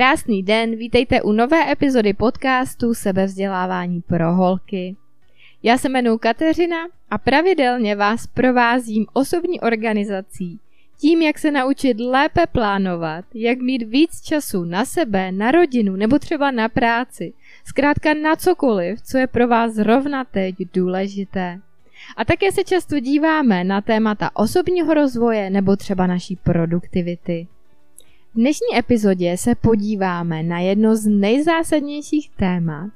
Krásný den, vítejte u nové epizody podcastu Sebevzdělávání pro holky. Já se jmenuji Kateřina a pravidelně vás provázím osobní organizací, tím, jak se naučit lépe plánovat, jak mít víc času na sebe, na rodinu nebo třeba na práci, zkrátka na cokoliv, co je pro vás zrovna teď důležité. A také se často díváme na témata osobního rozvoje nebo třeba naší produktivity. V dnešní epizodě se podíváme na jedno z nejzásadnějších témat,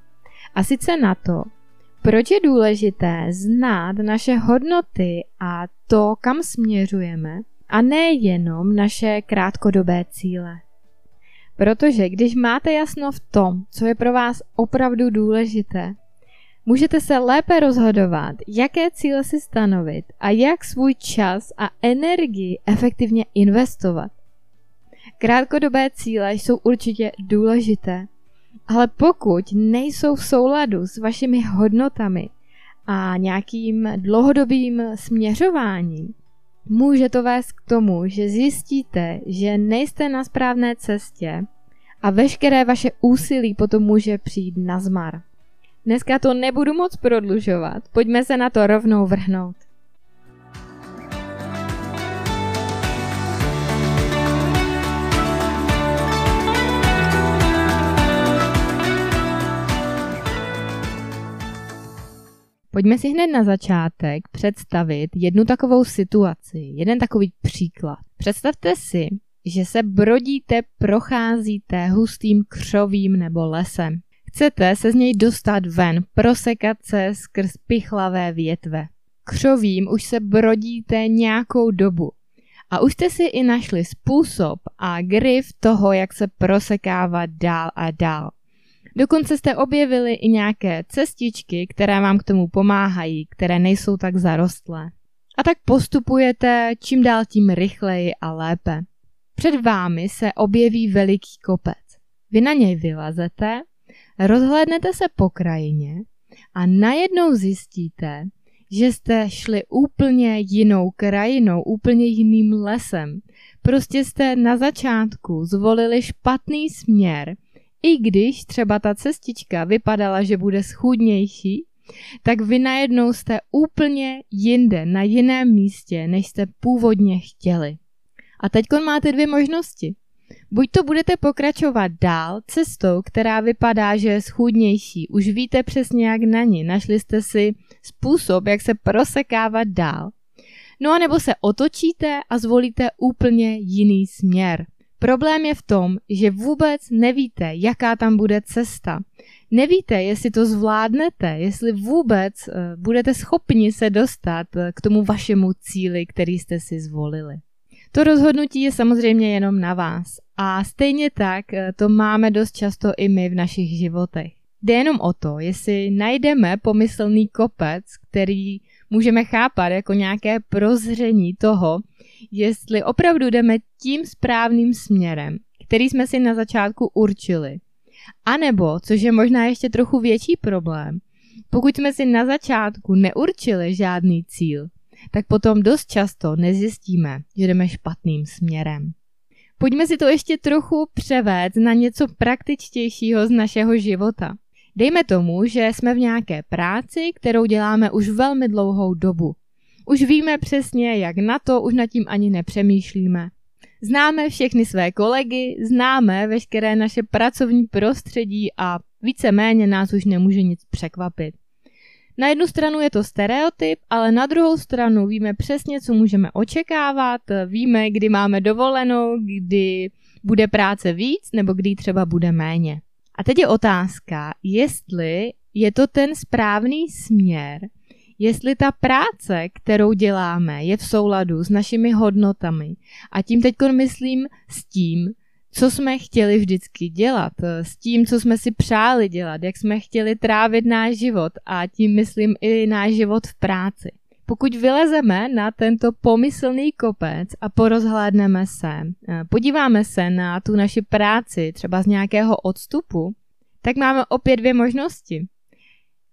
a sice na to, proč je důležité znát naše hodnoty a to, kam směřujeme, a ne jenom naše krátkodobé cíle. Protože když máte jasno v tom, co je pro vás opravdu důležité, můžete se lépe rozhodovat, jaké cíle si stanovit a jak svůj čas a energii efektivně investovat. Krátkodobé cíle jsou určitě důležité, ale pokud nejsou v souladu s vašimi hodnotami a nějakým dlouhodobým směřováním, může to vést k tomu, že zjistíte, že nejste na správné cestě a veškeré vaše úsilí potom může přijít na zmar. Dneska to nebudu moc prodlužovat, pojďme se na to rovnou vrhnout. Pojďme si hned na začátek představit jednu takovou situaci, jeden takový příklad. Představte si, že se brodíte, procházíte hustým křovím nebo lesem. Chcete se z něj dostat ven, prosekat se skrz pichlavé větve. Křovím už se brodíte nějakou dobu. A už jste si i našli způsob a grif toho, jak se prosekávat dál a dál. Dokonce jste objevili i nějaké cestičky, které vám k tomu pomáhají, které nejsou tak zarostlé. A tak postupujete čím dál tím rychleji a lépe. Před vámi se objeví veliký kopec. Vy na něj vylezete, rozhlédnete se po krajině a najednou zjistíte, že jste šli úplně jinou krajinou, úplně jiným lesem. Prostě jste na začátku zvolili špatný směr i když třeba ta cestička vypadala, že bude schůdnější, tak vy najednou jste úplně jinde, na jiném místě, než jste původně chtěli. A teď máte dvě možnosti. Buď to budete pokračovat dál cestou, která vypadá, že je schůdnější, už víte přesně jak na ní, našli jste si způsob, jak se prosekávat dál. No a nebo se otočíte a zvolíte úplně jiný směr. Problém je v tom, že vůbec nevíte, jaká tam bude cesta. Nevíte, jestli to zvládnete, jestli vůbec eh, budete schopni se dostat eh, k tomu vašemu cíli, který jste si zvolili. To rozhodnutí je samozřejmě jenom na vás. A stejně tak eh, to máme dost často i my v našich životech. Jde jenom o to, jestli najdeme pomyslný kopec, který můžeme chápat jako nějaké prozření toho, jestli opravdu jdeme tím správným směrem, který jsme si na začátku určili. A nebo, což je možná ještě trochu větší problém, pokud jsme si na začátku neurčili žádný cíl, tak potom dost často nezjistíme, že jdeme špatným směrem. Pojďme si to ještě trochu převést na něco praktičtějšího z našeho života. Dejme tomu, že jsme v nějaké práci, kterou děláme už velmi dlouhou dobu. Už víme přesně, jak na to, už nad tím ani nepřemýšlíme. Známe všechny své kolegy, známe veškeré naše pracovní prostředí a víceméně nás už nemůže nic překvapit. Na jednu stranu je to stereotyp, ale na druhou stranu víme přesně, co můžeme očekávat, víme, kdy máme dovolenou, kdy bude práce víc nebo kdy třeba bude méně. A teď je otázka, jestli je to ten správný směr, jestli ta práce, kterou děláme, je v souladu s našimi hodnotami. A tím teď myslím s tím, co jsme chtěli vždycky dělat, s tím, co jsme si přáli dělat, jak jsme chtěli trávit náš život a tím myslím i náš život v práci. Pokud vylezeme na tento pomyslný kopec a porozhlédneme se, eh, podíváme se na tu naši práci třeba z nějakého odstupu, tak máme opět dvě možnosti.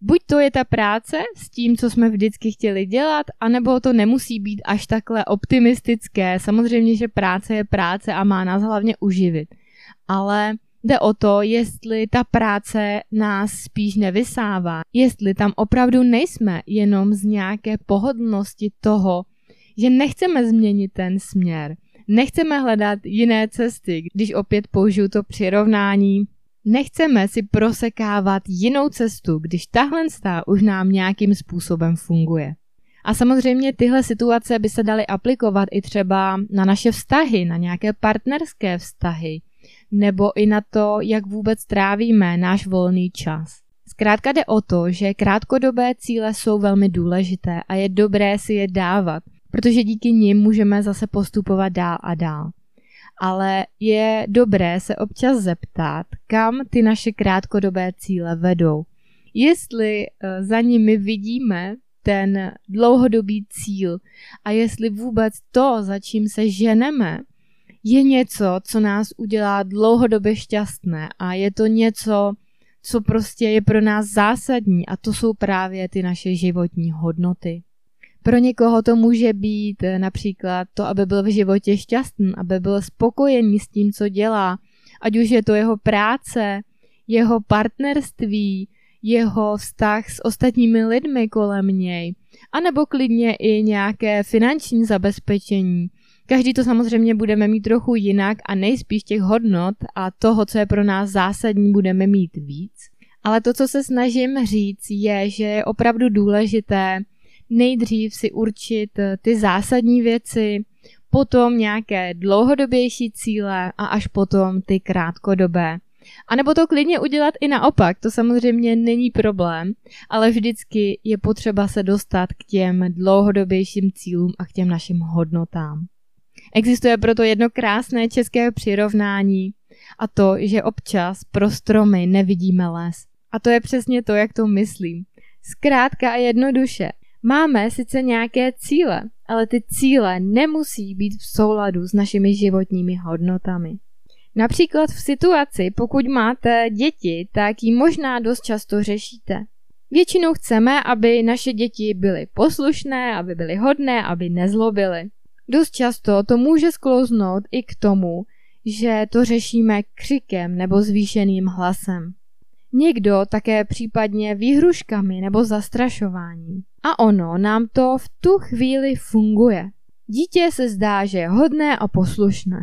Buď to je ta práce s tím, co jsme vždycky chtěli dělat, anebo to nemusí být až takhle optimistické. Samozřejmě, že práce je práce a má nás hlavně uživit. Ale Jde o to, jestli ta práce nás spíš nevysává, jestli tam opravdu nejsme jenom z nějaké pohodlnosti toho, že nechceme změnit ten směr, nechceme hledat jiné cesty, když opět použiju to přirovnání, nechceme si prosekávat jinou cestu, když tahle stá už nám nějakým způsobem funguje. A samozřejmě tyhle situace by se daly aplikovat i třeba na naše vztahy, na nějaké partnerské vztahy, nebo i na to, jak vůbec trávíme náš volný čas. Zkrátka jde o to, že krátkodobé cíle jsou velmi důležité a je dobré si je dávat, protože díky nim můžeme zase postupovat dál a dál. Ale je dobré se občas zeptat, kam ty naše krátkodobé cíle vedou. Jestli eh, za nimi vidíme ten dlouhodobý cíl a jestli vůbec to, za čím se ženeme, je něco, co nás udělá dlouhodobě šťastné a je to něco, co prostě je pro nás zásadní a to jsou právě ty naše životní hodnoty. Pro někoho to může být například to, aby byl v životě šťastný, aby byl spokojený s tím, co dělá, ať už je to jeho práce, jeho partnerství, jeho vztah s ostatními lidmi kolem něj, anebo klidně i nějaké finanční zabezpečení. Každý to samozřejmě budeme mít trochu jinak a nejspíš těch hodnot a toho, co je pro nás zásadní, budeme mít víc. Ale to, co se snažím říct, je, že je opravdu důležité nejdřív si určit eh, ty zásadní věci, potom nějaké dlouhodobější cíle a až potom ty krátkodobé. A nebo to klidně udělat i naopak, to samozřejmě není problém, ale vždycky je potřeba se dostat k těm dlouhodobějším cílům a k těm našim hodnotám. Existuje proto jedno krásné české přirovnání a to, že občas pro stromy nevidíme les. A to je přesně to, jak to myslím. Zkrátka a jednoduše. Máme sice nějaké cíle, ale ty cíle nemusí být v souladu s našimi životními hodnotami. Například v situaci, pokud máte děti, tak ji možná dost často řešíte. Většinou chceme, aby naše děti byly poslušné, aby byly hodné, aby nezlobily. Dost často to může sklouznout i k tomu, že to řešíme křikem nebo zvýšeným hlasem. Někdo také případně výhruškami nebo zastrašováním. A ono nám to v tu chvíli funguje. Dítě se zdá, že je hodné a poslušné.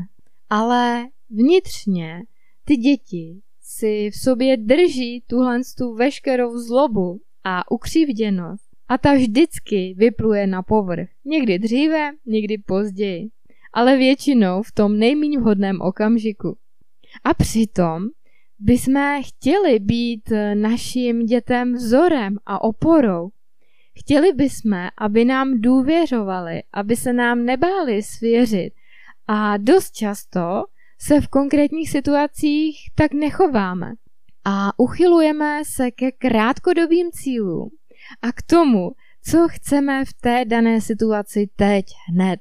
Ale vnitřně ty děti si v sobě drží tuhle tu veškerou zlobu a ukřivděnost a ta vždycky vypluje na povrch. Někdy dříve, někdy později. Ale většinou v tom nejméně vhodném okamžiku. A přitom bychom chtěli být našim dětem vzorem a oporou. Chtěli bychom, aby nám důvěřovali, aby se nám nebáli svěřit. A dost často se v konkrétních situacích tak nechováme. A uchylujeme se ke krátkodobým cílům a k tomu, co chceme v té dané situaci teď, hned.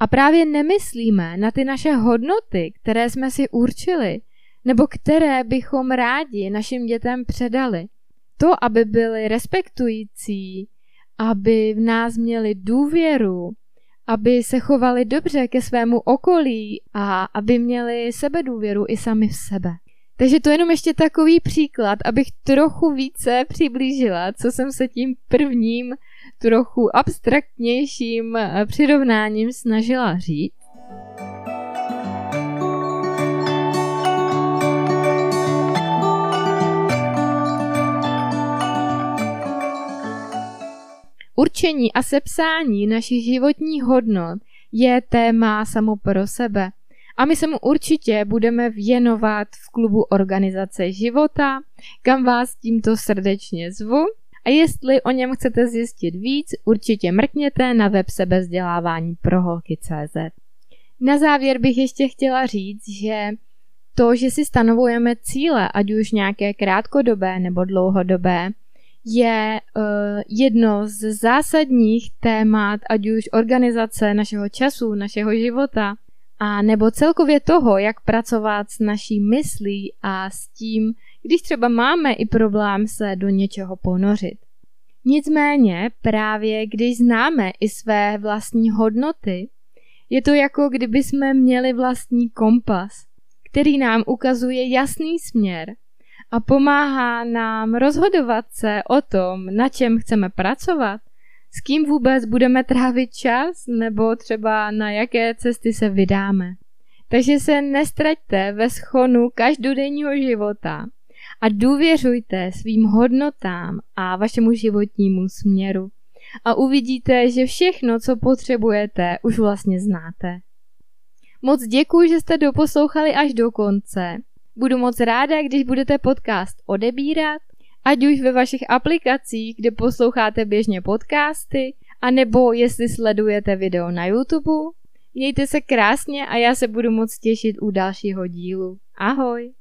A právě nemyslíme na ty naše hodnoty, které jsme si určili, nebo které bychom rádi našim dětem předali. To, aby byli respektující, aby v nás měli důvěru, aby se chovali dobře ke svému okolí a aby měli sebedůvěru i sami v sebe. Takže to je jenom ještě takový příklad, abych trochu více přiblížila, co jsem se tím prvním trochu abstraktnějším eh, přirovnáním snažila říct. Určení a sepsání našich životních hodnot je téma samo pro sebe – a my se mu určitě budeme věnovat v klubu Organizace života, kam vás tímto srdečně zvu. A jestli o něm chcete zjistit víc, určitě mrkněte na web sebezdělávání pro holky.cz. Na závěr bych ještě chtěla říct, že to, že si stanovujeme cíle, ať už nějaké krátkodobé nebo dlouhodobé, je uh, jedno z zásadních témat, ať už organizace našeho času, našeho života, a nebo celkově toho, jak pracovat s naší myslí a s tím, když třeba máme i problém se do něčeho ponořit. Nicméně právě když známe i své vlastní hodnoty, je to jako kdyby jsme měli vlastní kompas, který nám ukazuje jasný směr a pomáhá nám rozhodovat se o tom, na čem chceme pracovat, s kým vůbec budeme trávit čas nebo třeba na jaké cesty se vydáme. Takže se nestraťte ve schonu každodenního života a důvěřujte svým hodnotám a vašemu životnímu směru. A uvidíte, že všechno, co potřebujete, už vlastně znáte. Moc děkuji, že jste doposlouchali až do konce. Budu moc ráda, když budete podcast odebírat, ať už ve vašich aplikacích, kde posloucháte běžně podcasty, anebo jestli sledujete video na YouTube. Mějte se krásně a já se budu moc těšit u dalšího dílu. Ahoj!